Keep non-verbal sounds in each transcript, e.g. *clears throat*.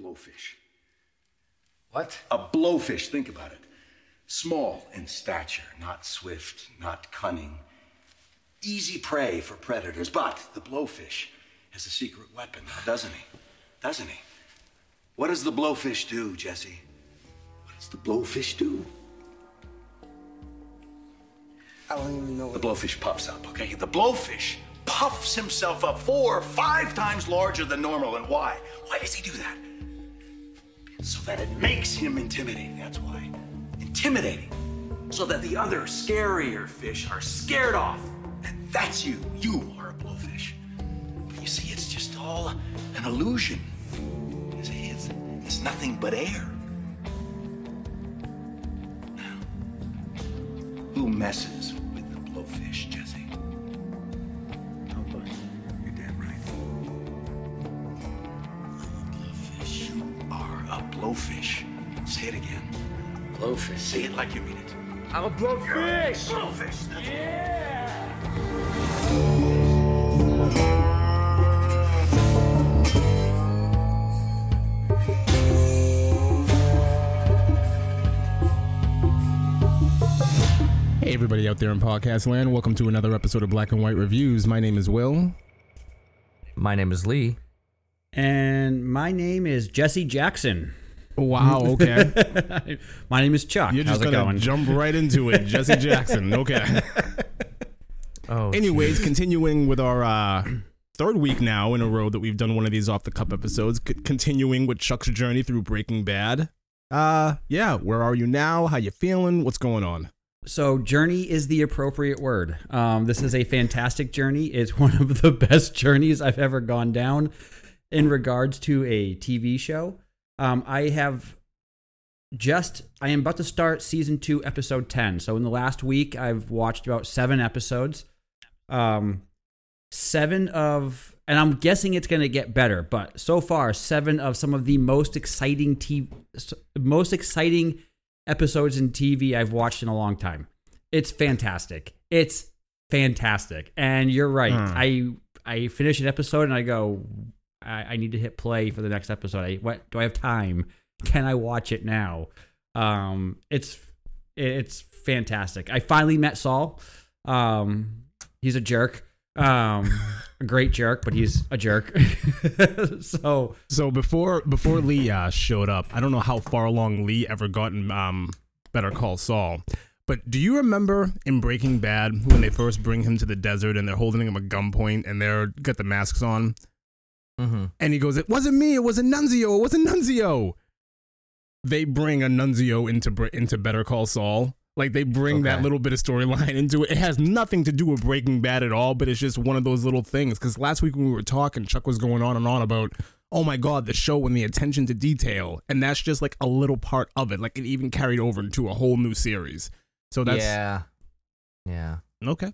blowfish. What? A blowfish, think about it. Small in stature, not swift, not cunning. Easy prey for predators, but the blowfish has a secret weapon, doesn't he? Doesn't he? What does the blowfish do, Jesse? What does the blowfish do? I don't even know The blowfish puffs up, okay? The blowfish puffs himself up four or five times larger than normal. And why? Why does he do that? So that it makes him intimidating. That's why. Intimidating. So that the other scarier fish are scared off. And that's you. You are a blowfish. You see, it's just all an illusion. See, it's, it's nothing but air. Now, who messes with the blowfish, Blowfish. Say it like you mean it. I'm a blowfish. Blowfish. That's Hey, everybody out there in podcast land. Welcome to another episode of Black and White Reviews. My name is Will. My name is Lee. And my name is Jesse Jackson. Wow, okay. *laughs* my name is Chuck. You're just How's it going to going? jump right into it. Jesse *laughs* Jackson. Okay. *laughs* Oh, Anyways, continuing with our uh, third week now in a row that we've done one of these off the cup episodes, c- continuing with Chuck's journey through Breaking Bad. Uh, yeah, where are you now? How you feeling? What's going on? So, journey is the appropriate word. Um, this is a fantastic journey. It's one of the best journeys I've ever gone down in regards to a TV show. Um, I have just, I am about to start season two, episode 10. So, in the last week, I've watched about seven episodes. Um, seven of, and I'm guessing it's going to get better, but so far, seven of some of the most exciting TV, most exciting episodes in TV I've watched in a long time. It's fantastic. It's fantastic. And you're right. Hmm. I I finish an episode and I go, I, I need to hit play for the next episode. I, what do I have time? Can I watch it now? Um, it's it's fantastic. I finally met Saul. Um, he's a jerk. Um, a great jerk, but he's a jerk. *laughs* so So before before Lee uh, showed up, I don't know how far along Lee ever gotten um, Better Call Saul. But do you remember in Breaking Bad when they first bring him to the desert and they're holding him at gunpoint and they're got the masks on hmm and he goes, "It wasn't me. It was Ignacio. It was Ignacio." They bring Ignacio into into Better Call Saul. Like they bring that little bit of storyline into it. It has nothing to do with Breaking Bad at all, but it's just one of those little things. Because last week when we were talking, Chuck was going on and on about, oh my god, the show and the attention to detail, and that's just like a little part of it. Like it even carried over into a whole new series. So that's yeah, yeah. okay.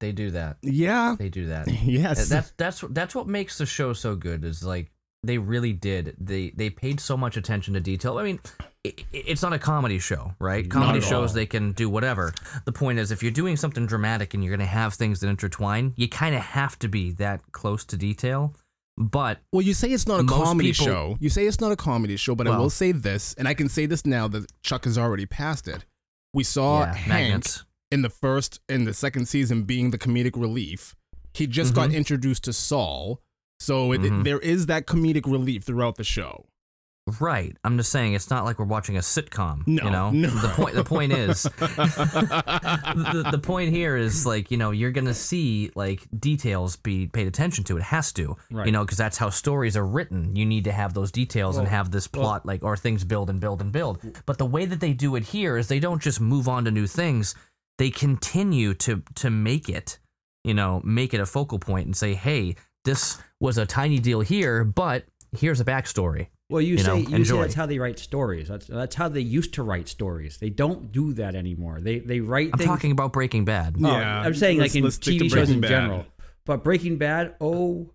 They do that. Yeah. They do that. *laughs* Yes. that's that's that's what makes the show so good. Is like they really did. They they paid so much attention to detail. I mean, it, it's not a comedy show, right? Comedy shows all. they can do whatever. The point is, if you're doing something dramatic and you're going to have things that intertwine, you kind of have to be that close to detail. But Well, you say it's not a comedy people- show. You say it's not a comedy show, but I will say this, and I can say this now that Chuck has already passed it. We saw yeah, Hank magnets. In the first in the second season being the comedic relief. He just got Mhm. introduced to Saul, so it, it- Mhm. there is that comedic relief throughout the show. Right. I'm just saying it's not like we're watching a sitcom. No, you know? no. The point the point is *laughs* the, the point here is like, you know, you're gonna see like details be paid attention to. It has to. Right. You know, because that's how stories are written. You need to have those details and have this plot like or things build and build and build. But the way that they do it here is they don't just move on to new things. They continue to to make it, you know, make it a focal point and say, hey, this was a tiny deal here, but here's a backstory. Well, you, you say know, you say enjoy. that's how they write stories. That's that's how they used to write stories. They don't do that anymore. They they write. I'm things, talking about Breaking Bad. Oh, Yeah, I'm saying let's- like in let's stick to TV shows in Bad. general. But Breaking Bad, oh,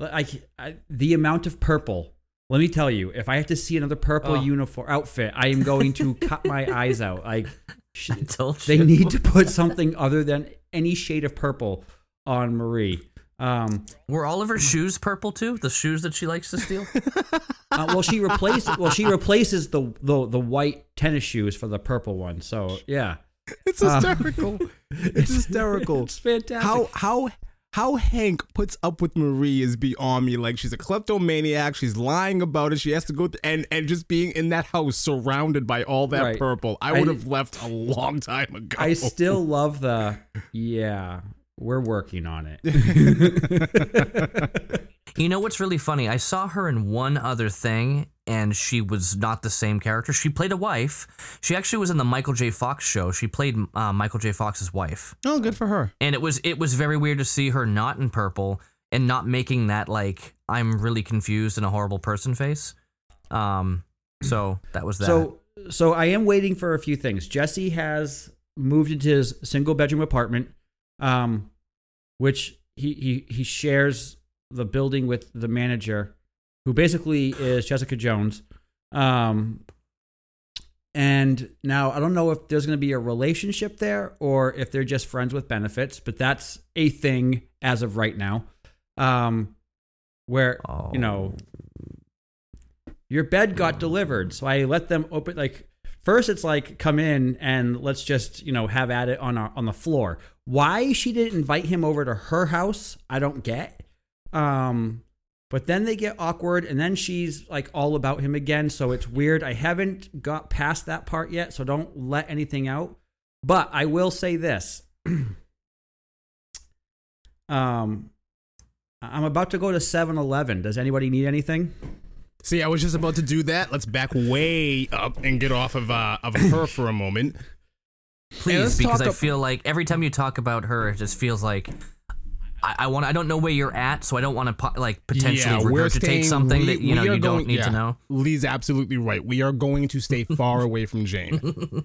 I, I the amount of purple. Let me tell you, if I have to see another purple Oh. uniform outfit, I am going to cut my eyes out. Like sh- I told they you. need to put something other than any shade of purple on Marie. Um, Were all of her shoes purple too? The shoes that she likes to steal? *laughs* uh, well, she replaced. Well, she replaces the, the the white tennis shoes for the purple one. So yeah, It's hysterical. it's hysterical. *laughs* it's fantastic. How how how Hank puts up with Marie is beyond me. Like she's a kleptomaniac. She's lying about it. She has to go th- and and just being in that house surrounded by all that Right. purple. I I- would have left a long time ago. I still love the yeah. We're working on it. *laughs* You know what's really funny? I saw her in one other thing, and she was not the same character. She played a wife. She actually was in the Michael J. Fox show. She played uh, Michael J. Fox's wife, oh, good for her. and it was it was very weird to see her not in purple and not making that like I'm really confused and a horrible person face. Um, so that was that. So so I am waiting for a few things. Jesse has moved into his single bedroom apartment, um, which he he he shares the building with the manager, who basically is Jessica Jones. Um, and now I don't know if there's going to be a relationship there or if they're just friends with benefits, but that's a thing as of right now. Um, where you know your bed got delivered. So I let them open like first it's like come in and let's just, you know, have at it on our, on the floor. Why she didn't invite him over to her house, I don't get. Um but then they get awkward and then she's like all about him again, so it's weird. I haven't got past that part yet, so don't let anything out. But I will say this. *clears throat* um I'm about to go to 7-Eleven. Does anybody need anything? See, I was just about to do that. Let's back way up and get off of uh, of her for a moment. Please, because I feel like every time you talk about her, it just feels like I, I want. I don't know where you're at, so I don't want to po- like potentially Yeah, we're regurgitate staying- something we- that you know we are you don't going- need yeah. to know. Lee's absolutely right. We are going to stay *laughs* far away from Jane.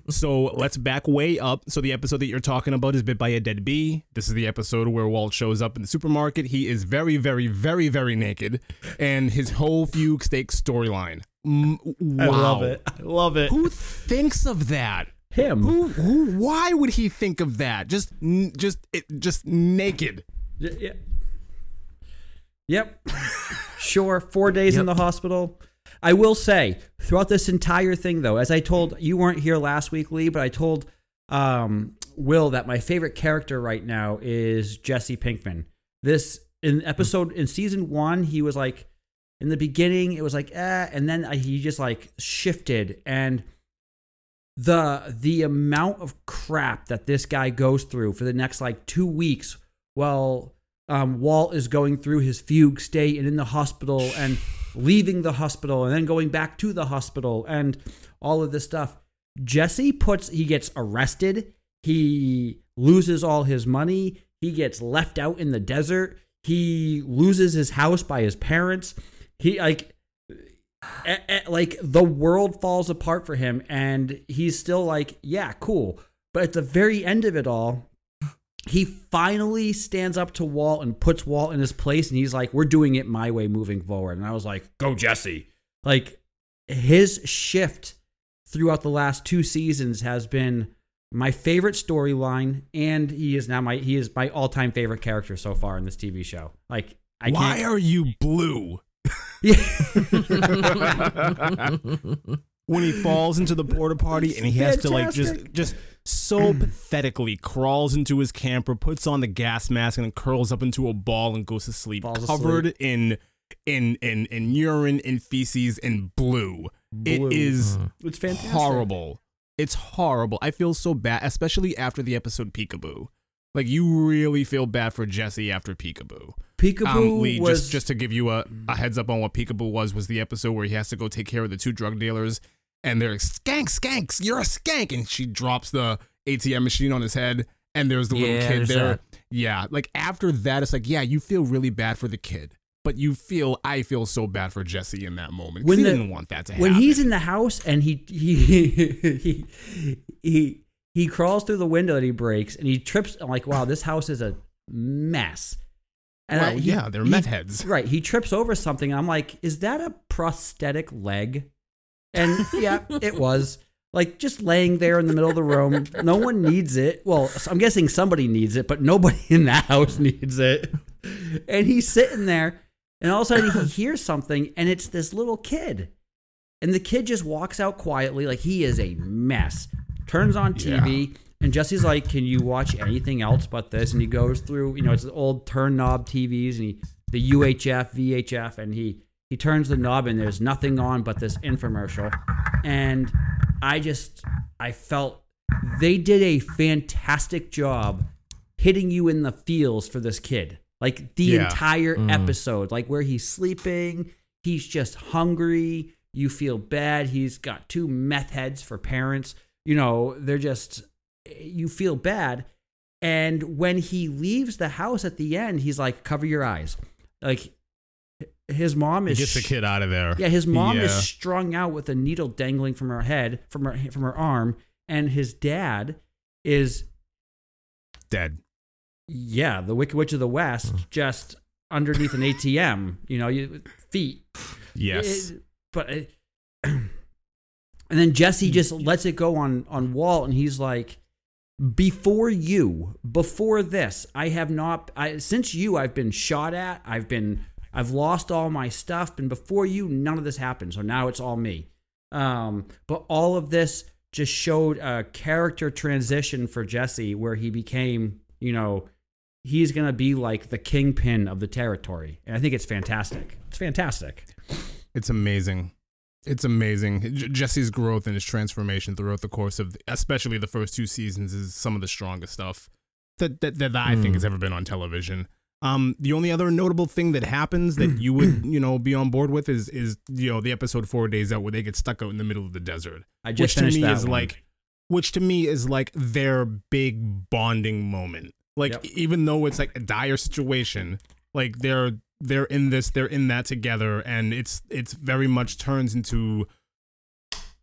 So let's back way up. So the episode that you're talking about is Bit by a Dead Bee. This is the episode where Walt shows up in the supermarket. He is very, very, very, very naked, and his whole fugue state storyline. Mm, wow. I love it. Who thinks of that? Him. Who? Who? Why would he think of that? Just, just, it, just naked. Y- yeah. Yep. sure. Four days in the hospital. I will say, throughout this entire thing, though, as I told you weren't here last week, Lee, but I told um, Will that my favorite character right now is Jesse Pinkman. This in episode in season one, he was like in the beginning, it was like eh, and then he just like shifted and the the amount of crap that this guy goes through for the next like two weeks while um, Walt is going through his fugue state and in the hospital and leaving the hospital and then going back to the hospital and all of this stuff. Jesse puts he gets arrested. He loses all his money. He gets left out in the desert. He loses his house by his parents. He like like the world falls apart for him and he's still like yeah cool but at the very end of it all he finally stands up to walt and puts walt in his place and he's like we're doing it my way moving forward. And i was like go jesse. Like his shift throughout the last two seasons has been my favorite storyline and he is now my he is my all-time favorite character so far in this tv show. Like i Why can't are you blue? *laughs* *laughs* *laughs* when he falls into the porta potty and he has to like just just so pathetically crawls into his camper, puts on the gas mask and then curls up into a ball and goes to sleep, Falls covered asleep. in in in in urine and feces and blue. Blue. It is it's fantastic horrible. It's horrible. I feel so bad, especially after the episode Peekaboo. Like you really feel bad for Jesse after Peekaboo. peekaboo Um, Lee, was just just to give you a, a heads up on what Peekaboo was, was the episode where he has to go take care of the two drug dealers, and they're skank, skanks, you're a skank, and she drops the ATM machine on his head, and there's the little Yeah, kid there. that. Yeah, like after that, it's like yeah, you feel really bad for the kid, but you feel I feel so bad for Jesse in that moment. When he the- didn't want that to happen. when he's in the house and he he *laughs* he he he crawls through the window that he breaks and he trips. I'm like, wow, this house is a mess. And well, I- he- yeah, they're meth heads. Right. He trips over something. And I'm like, is that a prosthetic leg? And *laughs* yeah, it was. Like just laying there in the middle of the room. No one needs it. Well, I'm guessing somebody needs it, but nobody *laughs* in that house needs it. and he's sitting there, and all of a sudden he hears something, and it's this little kid. And the kid just walks out quietly, like he is a mess. Turns on TV, and Jesse's like, "Can you watch anything else but this?" And he goes through, you know, it's the old turn knob TVs, and he the UHF, VHF, and he he turns the knob, and there's nothing on but this infomercial. And I just, I felt they did a fantastic job hitting you in the feels for this kid. Like the Yeah. entire mm. episode, like where he's sleeping, he's just hungry. You feel bad. He's got two meth heads for parents. You know, they're just, you feel bad. And when he leaves the house at the end, he's like, cover your eyes. Like his mom He is gets the kid out of there. yeah, his mom is strung out with a needle dangling from her head, from her from her arm, and his dad is dead. yeah, the Wicked Witch of the West, Mm. just underneath an ATM. You know, you feet. Yes. It- but it, *clears throat* and then Jesse just lets it go on on Walt, and he's like, "Before you, before this, I have not. I since you, I've been shot at. I've been, I've lost all my stuff, and before you, none of this happened. So now it's all me. Um, but all of this just showed a character transition for Jesse, where he became, you know." He's gonna be like the kingpin of the territory, and I think it's fantastic. It's fantastic. It's amazing. It's amazing. J- Jesse's growth and his transformation throughout the course of, especially the first two seasons, is some of the strongest stuff that that, that I think has ever been on television. Um, the only other notable thing that happens that you would, *clears throat* you know, be on board with is is you know the episode Four Days Out where they get stuck out in the middle of the desert, I just which to me is one. like, which to me is like their big bonding moment. Like Yep. even though it's like a dire situation, like they're they're in this, they're in that together, and it's it's very much turns into.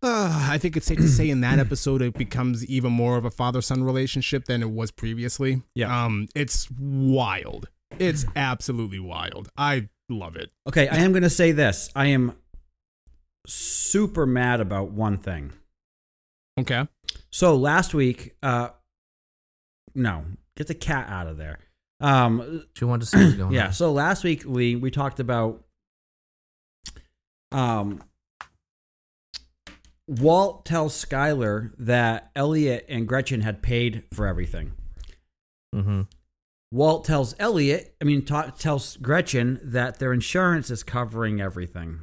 Uh, I think it's safe to say in that *clears throat* episode it becomes even more of a father son relationship than it was previously. Yeah. Um, it's wild. It's absolutely wild. I love it. Okay, I am going to say this. I am super mad about one thing. Okay. So last week, uh, no, get the cat out of there. Um, She wanted to see what's going *clears throat* yeah. on. So last week, Lee, we talked about um, Walt tells Skylar that Elliot and Gretchen had paid for everything. Mm-hmm. Walt tells Elliot, I mean, ta tells Gretchen that their insurance is covering everything.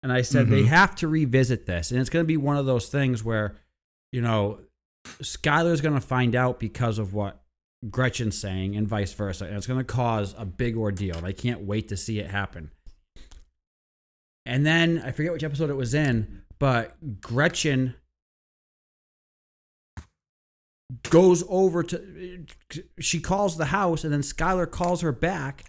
And I said they Mhm. have to revisit this. And it's going to be one of those things where, you know, Skylar's going to find out because of what Gretchen's saying and vice versa. And it's going to cause a big ordeal. And I can't wait to see it happen. And then I forget which episode it was in, but Gretchen goes over to she calls the house and then Skylar calls her back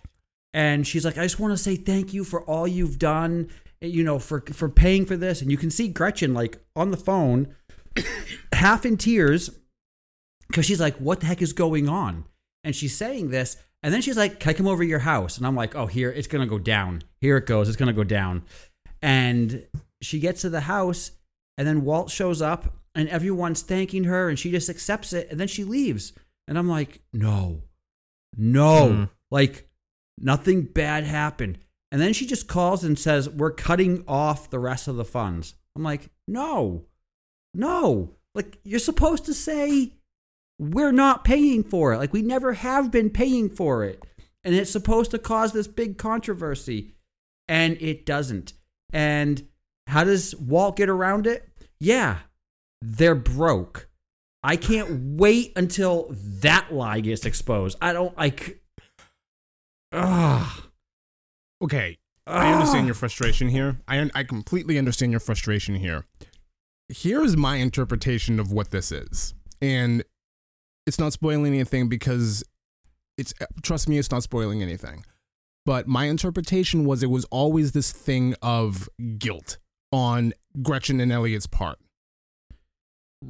and she's like I just want to say thank you for all you've done you know for for paying for this. And you can see Gretchen like on the phone *coughs* half in tears cuz she's like what the heck is going on? And she's saying this and then she's like can I come over to your house? And I'm like oh here it's going to go down. Here it goes. It's going to go down. And she gets to the house and then Walt shows up and everyone's thanking her and she just accepts it and then she leaves. And I'm like, no, no, Mhm. like nothing bad happened. And then she just calls and says, we're cutting off the rest of the funds. I'm like, no, no. Like you're supposed to say, we're not paying for it. Like we never have been paying for it. And it's supposed to cause this big controversy. And it doesn't. And how does Walt get around it? Yeah, they're broke. I can't wait until that lie gets exposed. I don't like. Ugh. Okay. I understand your frustration here. I I completely understand your frustration here. Here's my interpretation of what this is, and it's not spoiling anything because it's trust me, it's not spoiling anything. But my interpretation was it was always this thing of guilt on Gretchen and Elliot's part.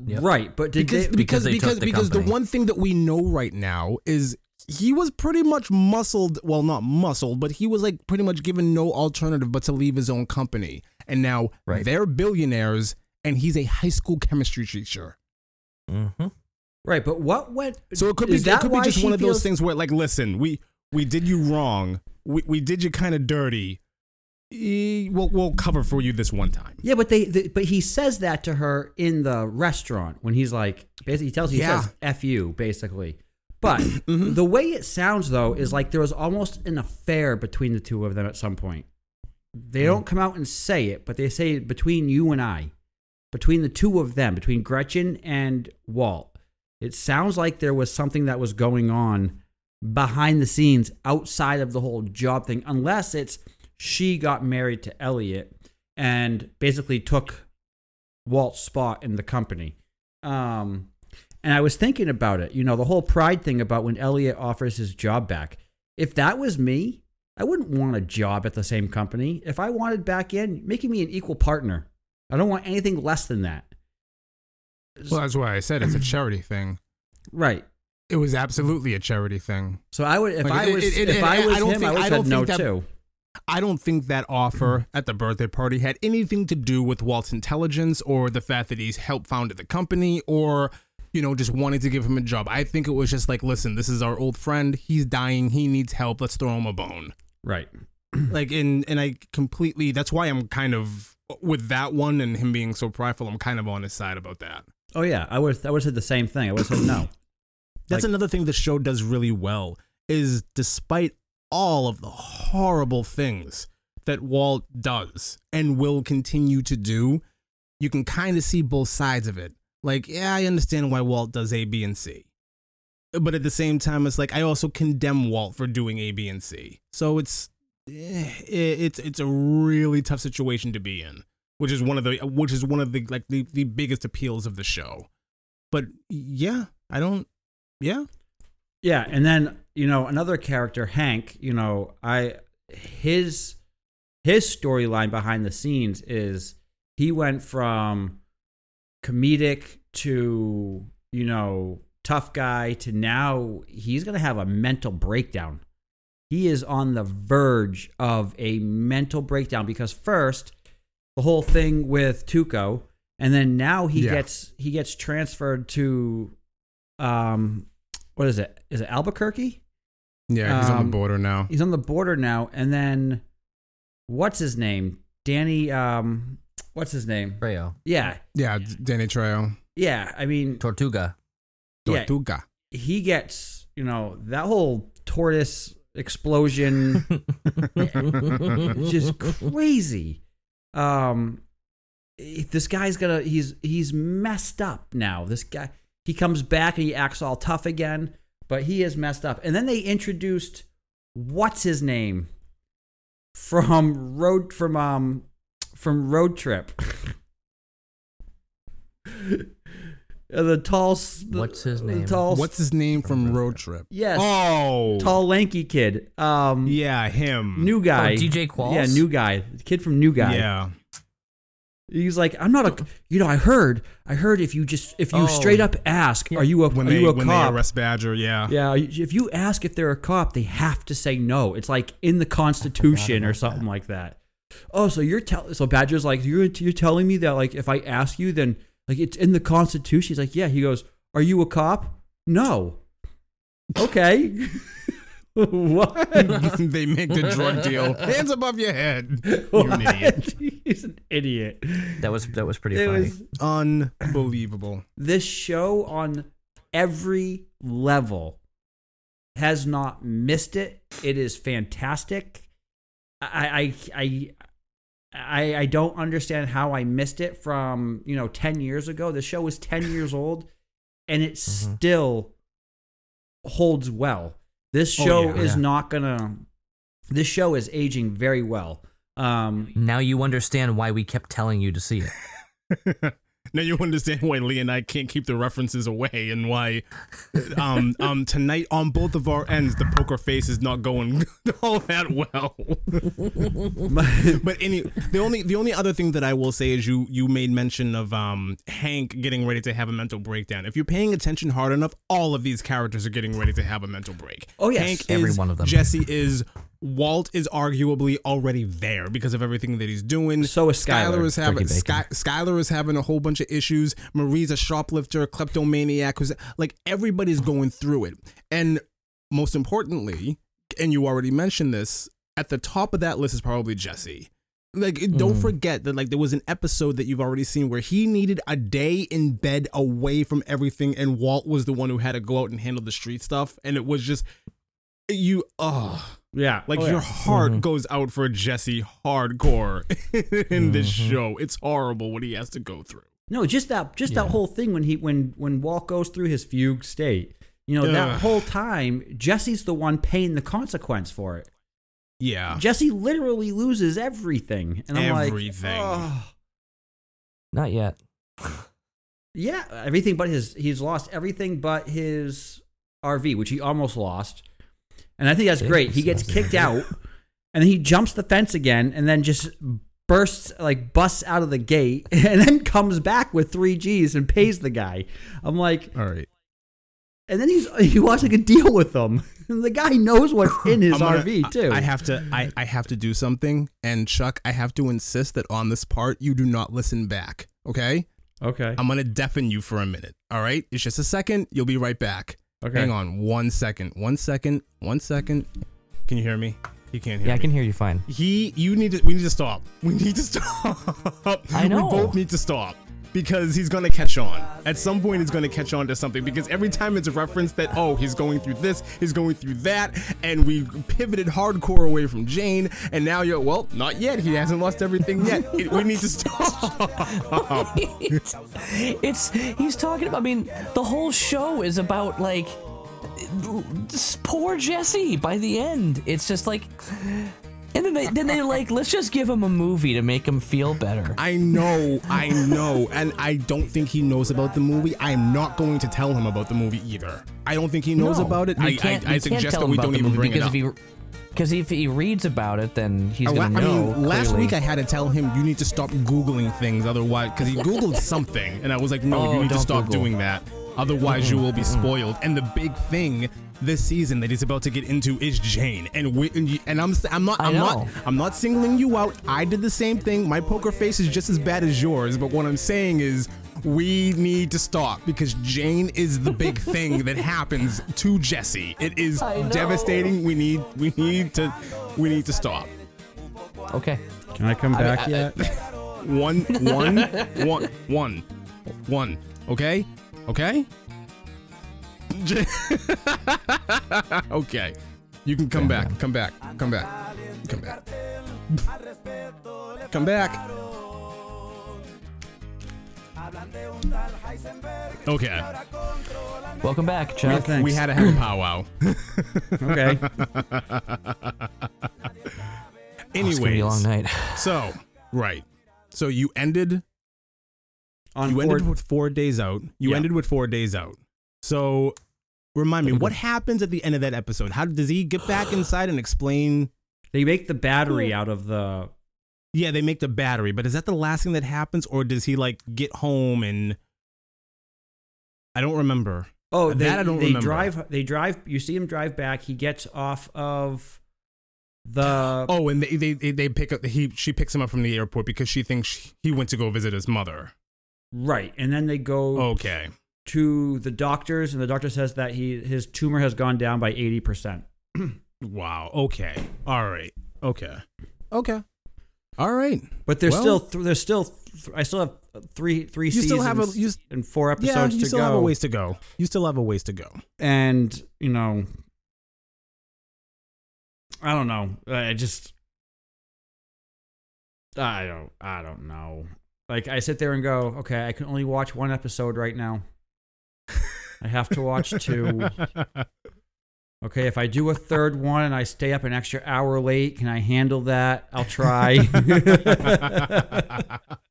Yep. Right, but did because they, because because the because the one thing that we know right now is he was pretty much muscled well not muscled but he was like pretty much given no alternative but to leave his own company and now Right. they're billionaires and he's a high school chemistry teacher Mm-hmm. right, but what went? so it could be is it that could be just one of feels- those things where like listen we we did you wrong. We we did you kind of dirty. We'll we'll cover for you this one time. Yeah, but they, the, but he says that to her in the restaurant when he's like, basically, he tells he Yeah. says "f you," basically. *clears throat* But mm-hmm. the way it sounds though is like there was almost an affair between the two of them at some point. They don't mm. come out and say it, but they say between you and I, between the two of them, between Gretchen and Walt. It sounds like there was something that was going on behind the scenes outside of the whole job thing, unless it's she got married to Elliot and basically took Walt's spot in the company. Um, and I was thinking about it, you know, the whole pride thing about when Elliot offers his job back. If that was me, I wouldn't want a job at the same company. If I wanted back in, making me an equal partner. I don't want anything less than that. Well, that's why I said it's a charity thing. Right. It was absolutely a charity thing. So I would, if Like, I was, it- it- if it- I I was don't him, think- I would have said no that- too. I don't think that offer at the birthday party had anything to do with Walt's intelligence or the fact that he's helped founded the company or you know just wanted to give him a job. I think it was just like, listen, this is our old friend. He's dying. He needs help. Let's throw him a bone. Right. *clears throat* *clears throat* like and and I completely. That's why I'm kind of with that one and him being so prideful. I'm kind of on his side about that. Oh yeah, I would, I would have said the same thing. I would have said no. *clears throat* That's Like- another thing the show does really well is despite all of the horrible things that Walt does and will continue to do, you can kind of see both sides of it. Like, yeah, I understand why Walt does A, B, and C. But at the same time, it's like I also condemn Walt for doing A, B, and C. So it's eh, it's it's a really tough situation to be in, which is one of the which is one of the like the, the biggest appeals of the show. But yeah, I don't yeah. Yeah, and then you know another character, Hank. You know, I his his storyline behind the scenes is he went from comedic to you know tough guy to now he's gonna have a mental breakdown. He is on the verge of a mental breakdown because first the whole thing with Tuco, and then now he Yeah. gets he gets transferred to um what is it? Is it Albuquerque? Yeah, he's on Um, the border now. He's on the border now, and then what's his name? Danny. Um, what's his name? Rayo. Yeah, Yeah, Danny Trejo. yeah. I mean, Tortuga. yeah. Tortuga. He gets you know that whole tortoise explosion, *laughs* just crazy. Um, this guy's gonna he's he's messed up now. This guy he comes back and he acts all tough again, but he is messed up. And then they introduced what's his name from road from um from Road Trip. *laughs* The tall, What's his the name? tall, What's his name from Road Trip? yes, Oh, tall lanky kid. Um, Yeah, him. new guy. Oh, DJ Qualls? Yeah, new guy. The kid from New Guy. Yeah, He's like, I'm not a. You know, I heard. I heard if you just if you Oh. straight up ask, are you a when are they you a when they arrest Badger. Yeah, yeah, if you ask if they're a cop, they have to say no. It's like in the Constitution or something like that. Oh, so you're telling so Badger's like you're you're telling me that like if I ask you, then like it's in the Constitution. He's like, yeah. He goes, are you a cop? No. Okay. *laughs* *laughs* what? *laughs* they make the drug deal. Hands above your head. *laughs* You're an idiot. He's an idiot. That was that was pretty It funny. was Unbelievable. this show on every level has not missed it. It is fantastic. I I I I, I don't understand how I missed it from you know ten years ago. The show was ten years old, and it mm-hmm. still holds well. This Oh, show yeah. is Yeah. not gonna. This show is aging very well. Um, now you understand why we kept telling you to see it. *laughs* now you understand why Lee and I can't keep the references away and why um *laughs* um tonight on both of our ends the poker face is not going *laughs* all that well. *laughs* but any the only the only other thing that I will say is you you made mention of um Hank getting ready to have a mental breakdown. If you're paying attention hard enough, all of these characters are getting ready to have a mental break. Oh, yes. Hank Every is, one of them. Jesse is Walt is arguably already there because of everything that he's doing. So is Skylar. is having Sky, Skylar is having a whole bunch of issues. Marie's a shoplifter, kleptomaniac, who's like everybody's going through it. And most importantly, and you already mentioned this, at the top of that list is probably Jesse. Like, don't forget that like there was an episode that you've already seen where he needed a day in bed away from everything, and Walt was the one who had to go out and handle the street stuff, and it was just you. Oh, Yeah. like Oh, your yeah. heart mm-hmm. goes out for Jesse hardcore *laughs* in this mm-hmm. show. It's horrible what he has to go through. No, just that just that whole thing when he when when Walt goes through his fugue state. You know, Ugh. that whole time Jesse's the one paying the consequence for it. Yeah. Jesse literally loses everything. And I'm Everything. like, oh, Not yet. yeah, everything but his he's lost everything but his RV, which he almost lost. And I think that's Yeah, great. He gets kicked out *laughs* and then he jumps the fence again and then just bursts like busts out of the gate *laughs* and then comes back with 3 Gs and pays the guy. I'm like, All right. and then he's he wants to like a deal with them. And *laughs* the guy knows what's in his gonna- RV too. I have to I, I have to do something and Chuck, I have to insist that on this part you do not listen back. Okay? okay. I'm gonna deafen you for a minute. All right? It's just a second. You'll be right back. Okay. Hang on one second. One second. One second. Can you hear me? You can't hear Yeah, I can hear you fine. He you need to we need to stop. We need to *laughs* stop. I know. We both need to stop. Because he's gonna catch on. At some point he's gonna catch on to something. Because every time it's a reference that, oh, he's going through this, he's going through that, and we pivoted hardcore away from Jane, and now you're well, not yet. He hasn't lost everything yet. It- *laughs* we need to stop. *laughs* it's he's talking about. I mean, the whole show is about like poor Jesse. By the end, it's just like, and then they then they like let's just give him a movie to make him feel better. I know, I know, and I don't think he knows about the movie. I'm not going to tell him about the movie either. I don't think he knows No, about it. I, can't- I, I suggest that we don't even bring it because up. if he because if he reads about it, then he's I, gonna I know. mean, last clearly. week I had to tell him you need to stop googling things, otherwise, because he googled something, and I was like, no, Oh, you need to stop Google. doing that, otherwise you will be spoiled. And the big thing this season that he's about to get into is Jane, and we, and, you- and I'm I'm not I I'm not. I'm not singling you out. I did the same thing. My poker face is just as bad as yours, but what I'm saying is. We need to stop because Jane is the big *laughs* thing that happens to Jesse. It is devastating. We need we need to we need to stop. Okay. Can I come I mean, back I- yet? One, one, one, *laughs* one, one. Okay, okay, J- *laughs* okay. You can come back. Come back. Come back. Come back. Come back. Okay. Welcome back, Chuck. thanks. We had to have a powwow. *laughs* Okay. Oh, it's gonna be a long night. so right. So you ended On you Ford, ended with four days out. You Yeah. ended with four days out. So remind me, what happens at the end of that episode? How does he get back inside and explain? they make the battery out of the. Yeah, they make the battery, but is that the last thing that happens, or does he like get home and? I don't remember. Oh, That they, I don't they remember. drive. They drive. You see him drive back. He gets off of the. *laughs* Oh, and they they they, they pick up. He she picks him up from the airport because she thinks he went to go visit his mother. Right, and then they go Okay. To the doctors, and the doctor says that he his tumor has gone down by eighty percent. *clears throat* Wow. Okay. All right. Okay. Okay. All right. But there's Well- still th- there's still th- I still have three three You seasons still have a you, s- and four episodes yeah. episodes You to still go. have a ways to go. You still have a ways to go. and you know i don't know i just i don't i don't know like i sit there and go okay i can only watch one episode right now i have to watch two okay if i do a third one and i stay up an extra hour late can i handle that i'll try *laughs*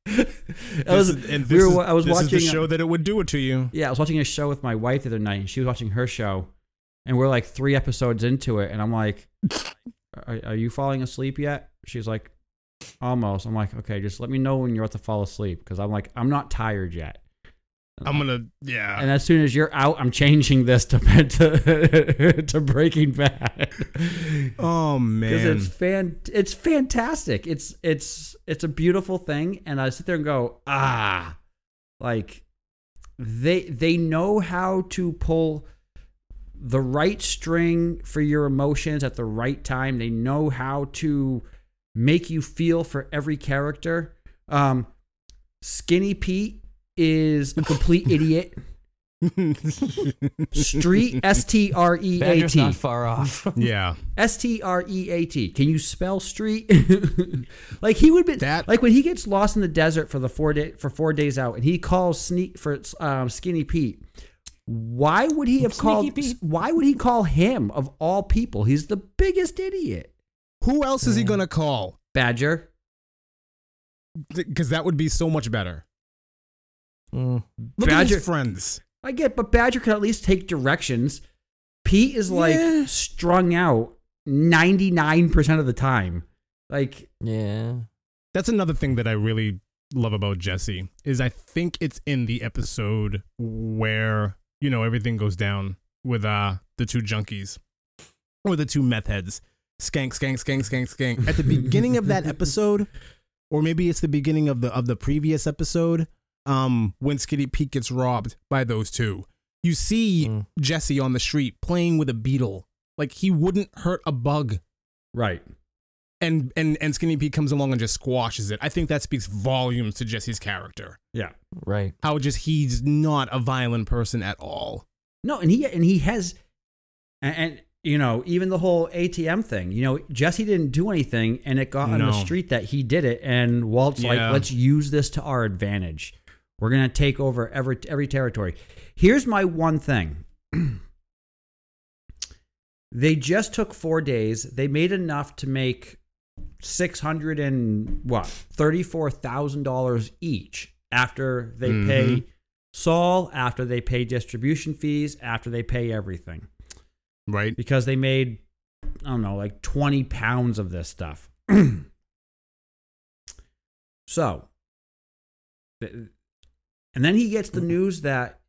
I was, This and we this were- is- I was this watching is the show that it would do it to you. yeah, I was watching a show with my wife the other night, and she was watching her show, and we're like three episodes into it, and I'm like, "Are, are you falling asleep yet?" She's like, "Almost." I'm like, "Okay, just let me know when you're about to fall asleep," because I'm like, I'm not tired yet. I'm gonna yeah. And as soon as you're out, I'm changing this to *laughs* to, to Breaking Bad oh man, because it's fan it's fantastic. It's it's it's a beautiful thing, and I sit there and go, ah, like they they know how to pull the right string for your emotions at the right time. They know how to make you feel for every character. Um, Skinny Pete is a complete idiot. *laughs* Street S T R E A T. Badger's not far off. *laughs* yeah. S T R E A T. Can you spell street? *laughs* like he would be That- like when he gets lost in the desert for the four day for four days out, and he calls sneak for um, Skinny Pete. Why would he have Sneaky called? Pete. Why would he call him of all people? He's the biggest idiot. Who else is he gonna call? Badger. Because that would be so much better. Mm. Look at Badger- his friends. I get, but Badger can at least take directions. Pete is like Yeah. strung out ninety nine percent of the time. Like Yeah. That's another thing that I really love about Jesse is I think it's in the episode where you know everything goes down with uh the two junkies or the two meth heads. Skank, skank, skank, skank, skank. At the beginning of that *laughs* episode, or maybe it's the beginning of the of the previous episode, um, when Skinny Pete gets robbed by those two. You see Mm. Jesse on the street playing with a beetle. Like he wouldn't hurt a bug right. and and and Skinny Pete comes along and just squashes it. I think that speaks volumes to Jesse's character. Yeah. Right. How just he's not a violent person at all. No, and he and he has, and, and you know even the whole ATM thing. You know Jesse didn't do anything, and it got on the street that he did it. And Walt's Yeah. like, let's use this to our advantage. We're gonna take over every every territory. Here's my one thing. *clears throat* they just took four days. They made enough to make six hundred and what thirty four thousand dollars each after they Mhm. pay Saul, after they pay distribution fees, after they pay everything, Right? because they made I don't know like twenty pounds of this stuff. *clears throat* so, and then he gets the news that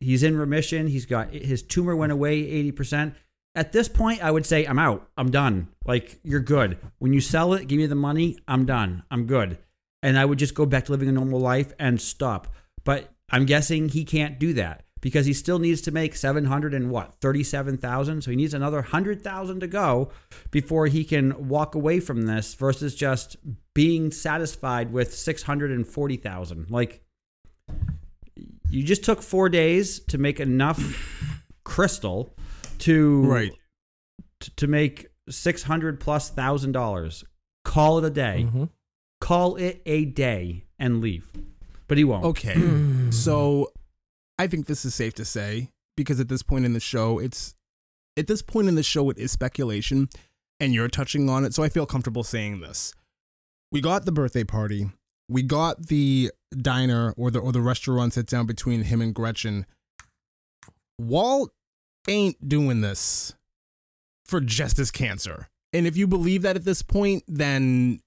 he's in remission. He's got his tumor went away eighty percent. At this point, I would say I'm out. I'm done. Like you're good. When you sell it, give me the money. I'm done. I'm good. And I would just go back to living a normal life and stop. But I'm guessing he can't do that because he still needs to make seven hundred and what thirty-seven thousand. So he needs another hundred thousand to go before he can walk away from this. Versus just being satisfied with six hundred and forty thousand. Like you just took four days to make enough crystal to Right. t- to make six hundred plus thousand dollars. Call it a day. Mhm. Call it a day and leave. But he won't. Okay. *clears throat* so I think this is safe to say because at this point in the show, it's at this point in the show it is speculation and you're touching on it, so I feel comfortable saying this. We got the birthday party. We got the diner or the or the restaurant sit down between him and Gretchen. Walt ain't doing this for just his cancer. And if you believe that at this point, then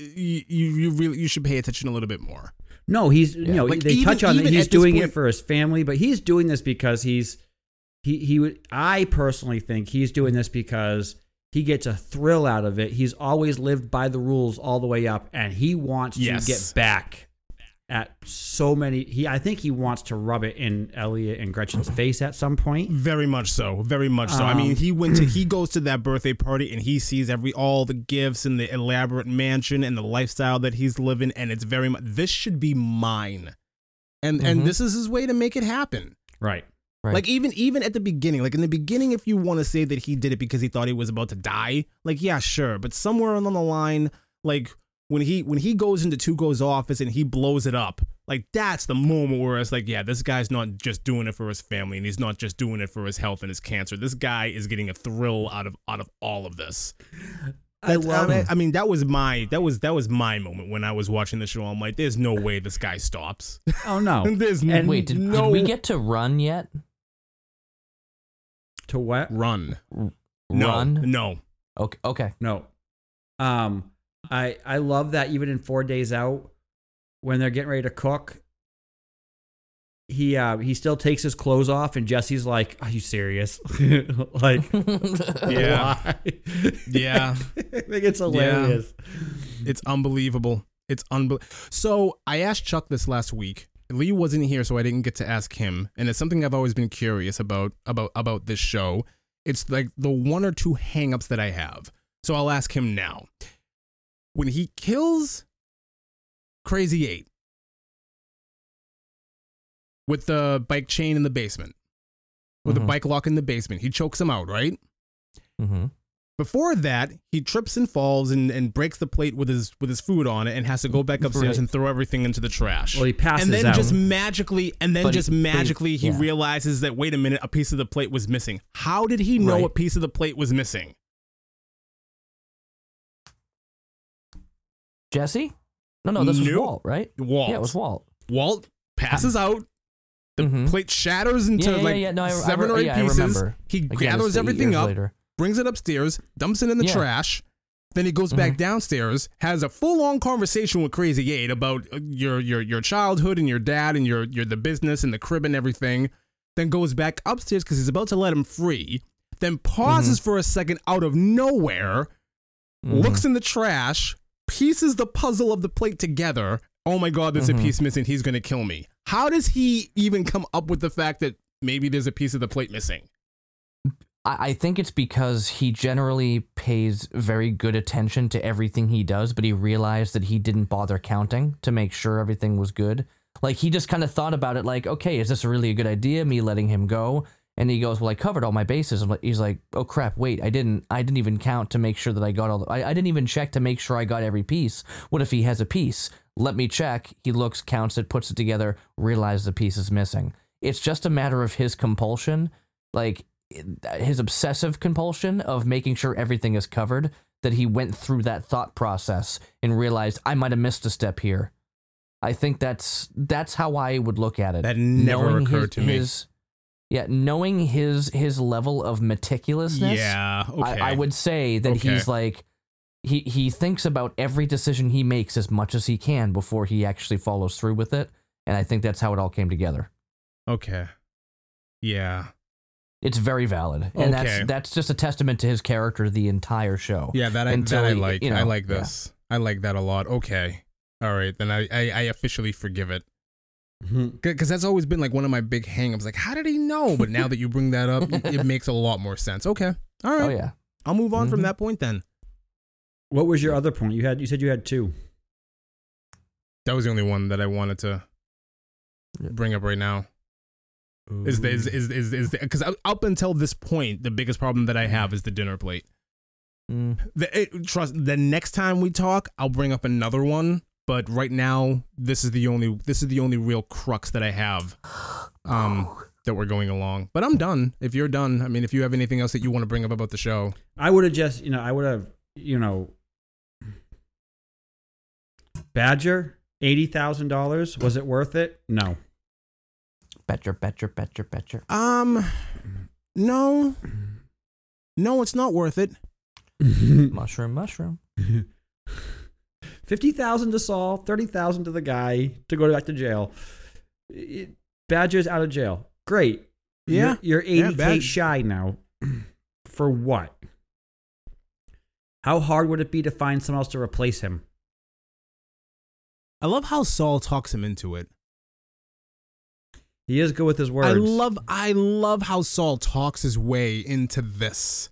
you you, you really you should pay attention a little bit more. No, he's you know Like, they even- touch on that he's doing point- it for his family, but he's doing this because he's he he would I personally think he's doing this because he gets a thrill out of it. He's always lived by the rules all the way up and he wants Yes. to get back at so many he I think he wants to rub it in Elliot and Gretchen's face at some point. Very much so. Very much so. I mean, Um, he went to he *clears throat* goes to that birthday party and he sees every all the gifts and the elaborate mansion and the lifestyle that he's living and it's very much this should be mine. And and Mhm. this is his way to make it happen. Right. Right. Like even even at the beginning, like in the beginning if you want to say that he did it because he thought he was about to die, like yeah, sure, but somewhere along the line like when he when he goes into Tuco's office and he blows it up, like that's the moment where it's like, yeah, this guy's not just doing it for his family and he's not just doing it for his health and his cancer. This guy is getting a thrill out of out of all of this. I love I it. I mean, that was my that was that was my moment when I was watching the show. I'm like, there's no way this guy stops. Oh no. *laughs* there's And- Wait, did, no did we get to run yet? To what? run. No, Run? no. Okay. Okay. No. Um I I love that even in 4 days out when they're getting ready to cook he uh he still takes his clothes off and Jesse's like, "Are you serious?" *laughs* like *laughs* Yeah. *laughs* Yeah. I think it's hilarious. It's unbelievable. It's unbelievable. So I asked Chuck this last week Lee wasn't here, so I didn't get to ask him, and it's something I've always been curious about about about this show. It's like the one or two hangups that I have. So I'll ask him now. When he kills Crazy Eight with the bike chain in the basement, with the Mhm. bike lock in the basement, he chokes him out, right? Mm-hmm. Before that, he trips and falls and, and breaks the plate with his with his food on it and has to go back upstairs Right. and throw everything into the trash. Well, he passes and then out. just magically and then But just he- magically he, yeah. realizes that wait a minute, a piece of the plate was missing. How did he know Right. a piece of the plate was missing? Jesse? No, no, this was Nope. Walt, right? Walt. Yeah, it was Walt. Walt passes out. The Mhm. plate shatters into Yeah, yeah, like yeah, no, I- I seven re- or eight I pieces. remember. He Again, gathers everything up, Later. Brings it upstairs, dumps it in the Yeah. trash. Then he goes back downstairs, has a full-on conversation with Krazy-8 about uh, your your your childhood and your dad and your your the business and the crib and everything. Then goes back upstairs because he's about to let him free. Then pauses for a second out of nowhere, Mhm. looks in the trash, pieces the puzzle of the plate together. Oh my god, there's a piece missing. He's gonna kill me. How does he even come up with the fact that maybe there's a piece of the plate missing? I, I think it's because he generally pays very good attention to everything he does, but he realized that he didn't bother counting to make sure everything was good. Like he just kind of thought about it, like, okay, is this really a good idea? Me letting him go, and he goes, well, I covered all my bases. He's like, oh crap, wait, I didn't, I didn't even count to make sure that I got all. The, I, I didn't even check to make sure I got every piece. What if he has a piece? Let me check. He looks, counts it, puts it together, realizes the piece is missing. It's just a matter of his compulsion, like his obsessive compulsion of making sure everything is covered that he went through that thought process and realized I might have missed a step here. I think that's that's how I would look at it. That never Knowing occurred his, to me. his- yeah, knowing his his level of meticulousness. Yeah, okay. I, I would say that Okay. he's like he he thinks about every decision he makes as much as he can before he actually follows through with it, and I think that's how it all came together. Okay. Yeah. It's very valid, and Okay. that's that's just a testament to his character the entire show. Yeah, that I, Until that I like. you I know, like yeah. this. I like that a lot. Okay. All right, then I, I, I officially forgive it. Because that's always been like one of my big hangups. Like, how did he know? But now that you bring that up, it, it *laughs* makes a lot more sense. Okay. All right. Oh yeah. I'll move on from Mhm. that point then. What was your other point? You had you said you had two. That was the only one that I wanted to Yeah. bring up right now. Is the, is is is is because up until this point, the biggest problem that I have is the dinner plate. Mm. The, it, trust the next time we talk, I'll bring up another one. But right now, this is the only this is the only real crux that I have. Um, *gasps* that we're going along. But I'm done. If you're done, I mean, if you have anything else that you want to bring up about the show, I would have just, you know, I would have, you know, Badger, eighty thousand dollars. Was it worth it? No. Badger, badger, badger, badger. um, no, no, it's not worth it. *laughs* Mushroom, mushroom. Fifty thousand to Saul, thirty thousand to the guy to go back to jail. It, Badger's out of jail. Great. Yeah. you're, eighty k Bad- shy now. *clears throat* For what? How hard would it be to find someone else to replace him? I love how Saul talks him into it. He is good with his words. I love I love how Saul talks his way into this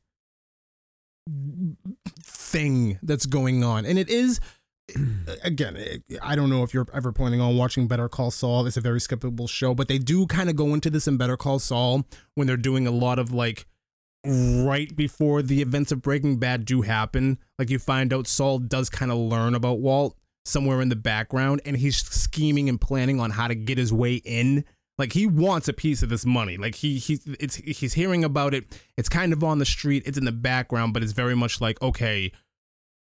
thing that's going on. And it is *clears throat* again, it- I don't know if you're ever planning on watching Better Call Saul. It's a very skippable show, but they do kind of go into this in Better Call Saul when they're doing a lot of like right before the events of Breaking Bad do happen. Like you find out Saul does kind of learn about Walt somewhere in the background and he's scheming and planning on how to get his way in. Like he wants a piece of this money. Like he he it's he's hearing about it. It's kind of on the street. It's in the background, but it's very much like okay,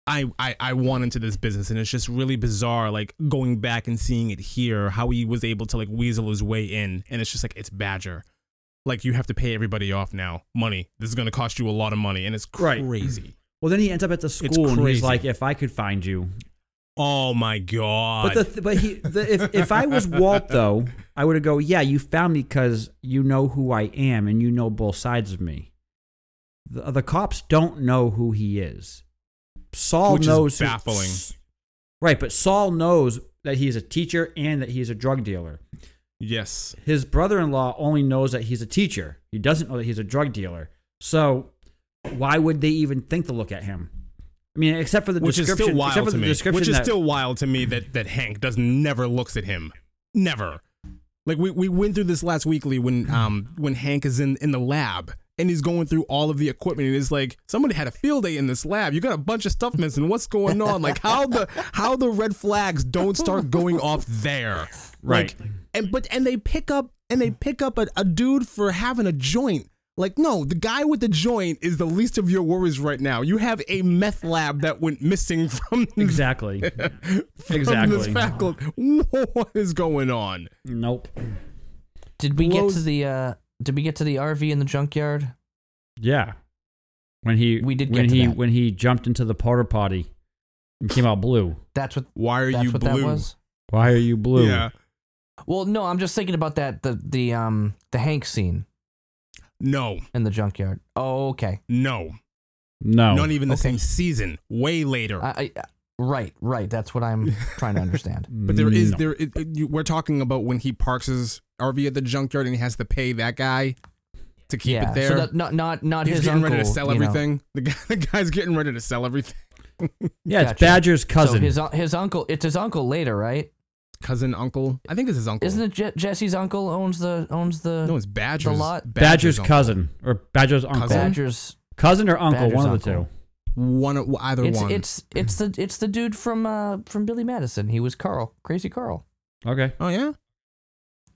I, I I want into this business, and it's just really bizarre. Like going back and seeing it here, how he was able to like weasel his way in, and it's just like it's Badger. Like you have to pay everybody off now. Money. This is going to cost you a lot of money, and it's Right. crazy. *clears throat* Well, then he ends up at the school and crazy. he's like, "If I could find you." Oh my god! But the th- but he the, if if I was Walt though, I would have go, "Yeah, you found me because you know who I am and you know both sides of me." The, the cops don't know who he is. Saul Which is knows who- baffling. right, but Saul knows that he's a teacher and that he's a drug dealer. Yes. His brother-in-law only knows that he's a teacher. He doesn't know that he's a drug dealer. So why would they even think to look at him? I mean, except for the Which is still wild to me. Which is that- still wild to me that that Hank does never looks at him. Never. Like we, we went through this last weekly when um when Hank is in in the lab and he's going through all of the equipment and it's like somebody had a field day in this lab. You got a bunch of stuff missing. What's going on? Like how the how the red flags don't start going off there. Right. Like, and but and they pick up and they pick up a, a dude for having a joint. Like no, the guy with the joint is the least of your worries right now. You have a meth lab that went missing *laughs* from exactly. *laughs* from exactly. this faculty. What is going on? Nope. Did we get to the uh did we get to the RV in the junkyard? Yeah. When he We did when get to he that. when he jumped into the porta potty and came out blue. That's what Why are that's you what blue? that was. Why are you blue? Yeah. Well, no, I'm just thinking about that the the um the Hank scene No. in the junkyard. Oh, okay. No. No. Not even the Okay. same season. Way later. I, I right, right. That's what I'm trying to understand. *laughs* but there is No. there. It, it- you, we're talking about when he parks his RV at the junkyard and he has to pay that guy to keep yeah. it there. So that not not not He's his getting uncle. ready to sell you know. everything. The guy, *laughs* the guy's getting ready to sell everything. Yeah, it's Gotcha. Badger's So cousin. his uh, his uncle. It's his uncle later, right? Cousin, uncle. I think it's his uncle. Isn't it Je- Jesse's uncle owns the owns the No, it's Badger's. The lot- Badger's uncle. cousin or Badger's uncle. Cousin? Badger's? Cousin or uncle, Badger's one of the uncle. two. One, of- either It's one. it's it's the it's the dude from uh from Billy Madison. He was Carl, Crazy Carl. Okay. oh yeah.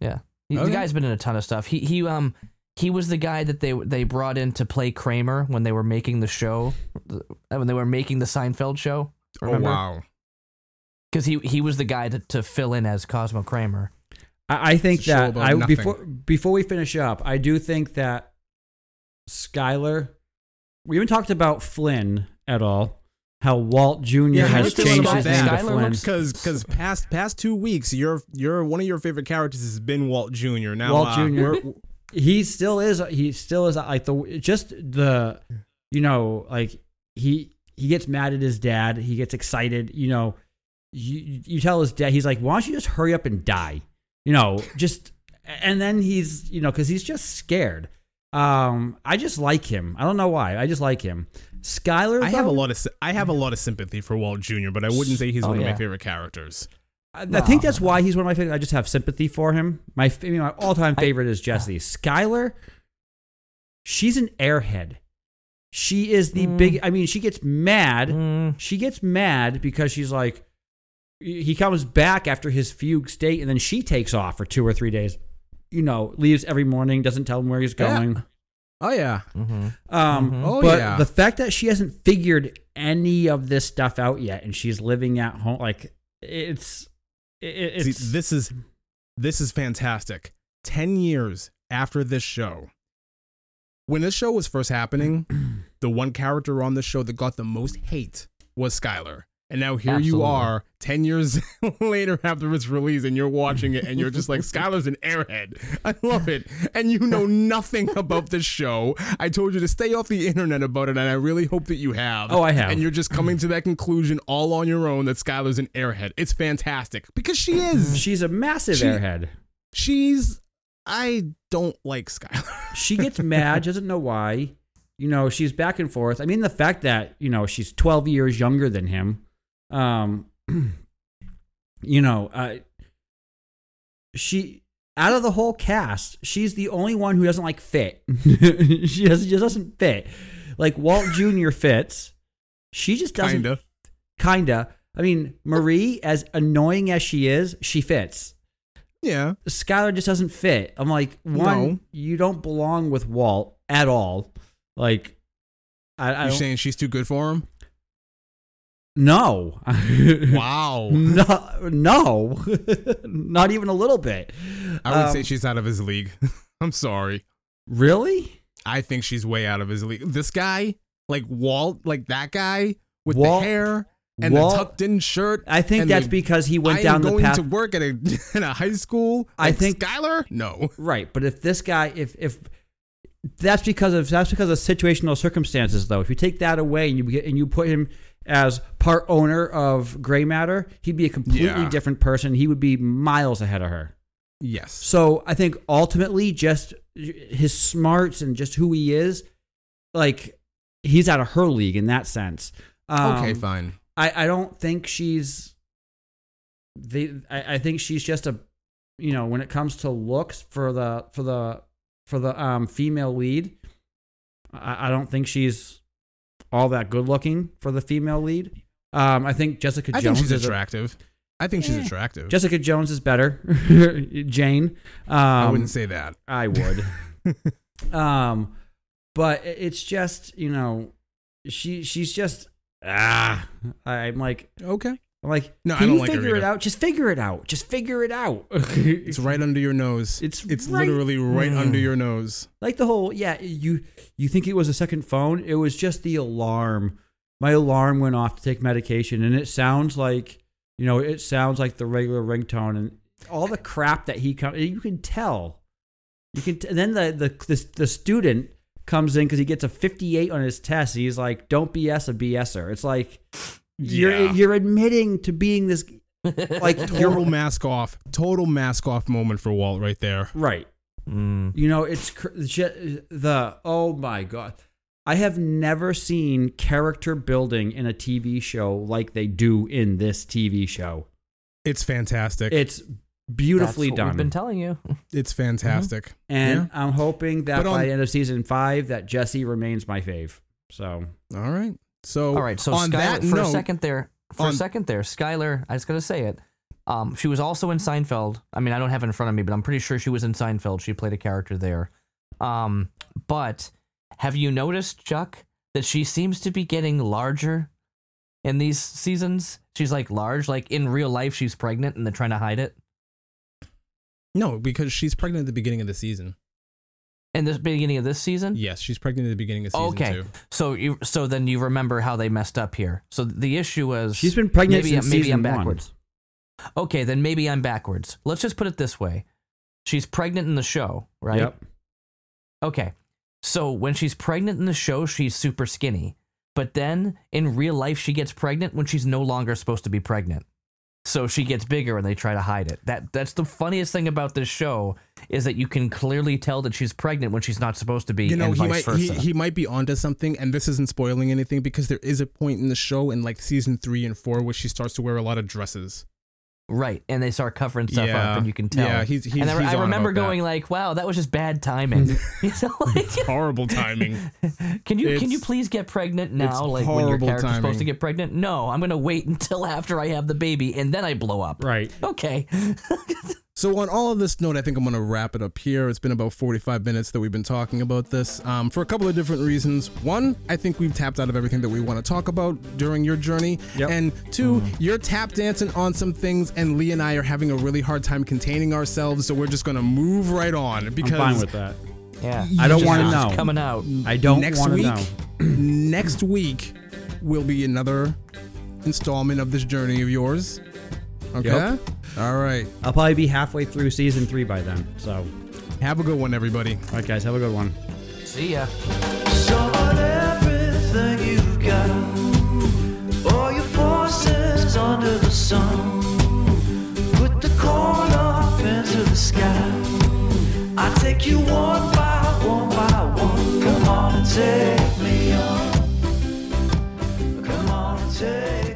Yeah, He- Okay. the guy's been in a ton of stuff. He he um he was the guy that they they brought in to play Kramer when they were making the show, when they were making the Seinfeld show. Remember? Oh wow. Because he he was the guy to, to fill in as Cosmo Kramer. I, I think It's a show that I nothing. before before we finish up, I do think that Skyler. We haven't talked about Flynn at all. How Walt Jr. Yeah, has changed his that? name to Skyler Flynn. looks- Because because past past two weeks, your your one of your favorite characters has been Walt Jr. Now Walt uh, Jr. *laughs* he still is. He still is like the just the, you know, like he he gets mad at his dad. He gets excited. You know, you you tell his dad. He's like, why don't you just hurry up and die? You know, just and then he's you know because he's just scared. Um, I just like him. I don't know why. I just like him. Skyler, I have a lot of I have a lot of sympathy for Walt Jr., but I wouldn't say he's Oh, one of yeah. my favorite characters. I I think that's why he's one of my favorites. I just have sympathy for him. My, f- I mean, my all-time I- favorite is Jesse. Skyler, she's an airhead. She is the Mm. big. I mean, she gets mad. Mm, She gets mad because she's like, he comes back after his fugue state, and then she takes off for two or three days. You know, leaves every morning, doesn't tell him where he's Yeah. going. Oh yeah. mhm. Um, Mhm. Oh, but yeah. the fact that she hasn't figured any of this stuff out yet, and she's living at home, like it's, it, See, it's this is this is fantastic. Ten years after this show, when this show was first happening, *clears throat* the one character on the show that got the most hate was Skyler. And now here you are, ten years *laughs* later after its release, and you're watching it, and you're just like, Skyler's an airhead. I love it. And you know *laughs* nothing about this show. I told you to stay off the internet about it, and I really hope that you have. Oh, I have. And you're just coming to that conclusion all on your own that Skyler's an airhead. It's fantastic because she is. she's a massive She- airhead. She's. I don't like Skyler. *laughs* She gets mad, doesn't know why. You know, she's back and forth. I mean, the fact that you know she's 12 years younger than him. Um, *clears throat* you know, uh, she out of the whole cast, she's the only one who doesn't like fit. *laughs* she doesn't just doesn't fit. Like Walt *laughs* Jr. fits. She just doesn't. Kinda. Kinda. I mean, Marie, as annoying as she is, she fits. Yeah. Skyler just doesn't fit. I'm like, one, No. you don't belong with Walt at all. Like, I, I You're saying she's too good for him? No, *laughs* Wow. no, no, *laughs* not even a little bit. I would Um, say she's out of his league. *laughs* I'm sorry. really. I think she's way out of his league. This guy, like Walt, like that guy with Walt- the hair and Walt- the tucked in shirt. I think that's the, because he went I down the path. to work at a in a high school. I think- Skyler. No. Right, but if this guy, if if that's because of that's because of situational circumstances, though. If you take that away and you and you put him as part owner of Gray Matter, he'd be a completely Yeah. different person. He would be miles ahead of her. Yes. So I think ultimately, just his smarts and just who he is, like he's out of her league in that sense. Um, okay, fine. I, I don't think she's the I, I think she's just a you know when it comes to looks for the for the for the um female lead I, I don't think she's all that good looking for the female lead um I think Jessica I Jones think she's is attractive. I think she's attractive. Jessica Jones is better *laughs* Jane um I wouldn't say that. I would. *laughs* um, but it's just you know, she she's just ah. I'm like Okay. I'm like No, I can don't you like figure it out? Just figure it out. Just figure it out. *laughs* It's right under your nose. It's it's right- literally right Mm. under your nose. like the whole yeah. You you think it was a second phone? It was just the alarm. My alarm went off to take medication, and it sounds like you know it sounds like the regular ringtone and all the crap that he comes. You can tell. You can. T- and then the the the, the student comes in because he gets a 58 on his test. He's like, "Don't BS a BSer." It's like you're Yeah. you're admitting to being this like *laughs* Total *laughs* mask off. Total mask off moment for Walt right there. right. Mm. You know, it's cr- the oh my god. I have never seen character building in a TV show like they do in this TV show. It's fantastic. It's beautifully That's what done. We've been telling you. it's fantastic. and I'm hoping that But on- by the end of season 5 that Jesse remains my fave. So, All right. So All right, so on Skyler, that for note, a second there, for on- a second there, Skyler, I just gotta say it. Um, she was also in Seinfeld. I mean, I don't have it in front of me, but I'm pretty sure she was in Seinfeld. She played a character there. Um, but have you noticed, Chuck, that she seems to be getting larger in these seasons? She's like large, like in real life, she's pregnant and they're trying to hide it. no, because she's pregnant at the beginning of the season. In the beginning of this season, Yes, she's pregnant at the beginning of season okay. two. So you, so then you remember how they messed up here. So the issue was she's been pregnant maybe, since maybe season I'm 1. backwards. Okay, then maybe I'm backwards. Let's just put it this way. She's pregnant in the show, right? Yep. Okay. So when she's pregnant in the show, she's super skinny. But then in real life, she gets pregnant when she's no longer supposed to be pregnant. So she gets bigger and they try to hide it. That that's the funniest thing about this show is that you can clearly tell that she's pregnant when she's not supposed to be, You know, and he vice might he, he, might be onto something, and this isn't spoiling anything because there is a point in the show in like season three and four where she starts to wear a lot of dresses. Right, and they start covering stuff Yeah. up, and you can tell. Yeah, he's- he's- and I, he's I remember about that. going like, "Wow, that was just bad timing." *laughs* you know, *laughs* like, Horrible timing. *laughs* can you can you please get pregnant it's now? Like when your character's supposed to get pregnant? No, I'm gonna wait until after I have the baby, and then I blow up. Right. Okay. So on all of this note, I think I'm going to wrap it up here. It's been about 45 minutes that we've been talking about this um, for a couple of different reasons. One, I think we've tapped out of everything that we want to talk about during your journey. Yep. And 2 you're tap dancing on some things, and Lee and I are having a really hard time containing ourselves. So we're just going to move right on because I'm fine with that. Yeah. I don't want to It's know. coming out. I don't next want to week, know. next week will be another installment of this journey of yours. Okay. Yep. All right. I'll probably be halfway through season three by then. So have a good one, everybody. All right, guys. Have a good one. See ya. I take you one by one by one. Come on and take me on. Come on and take.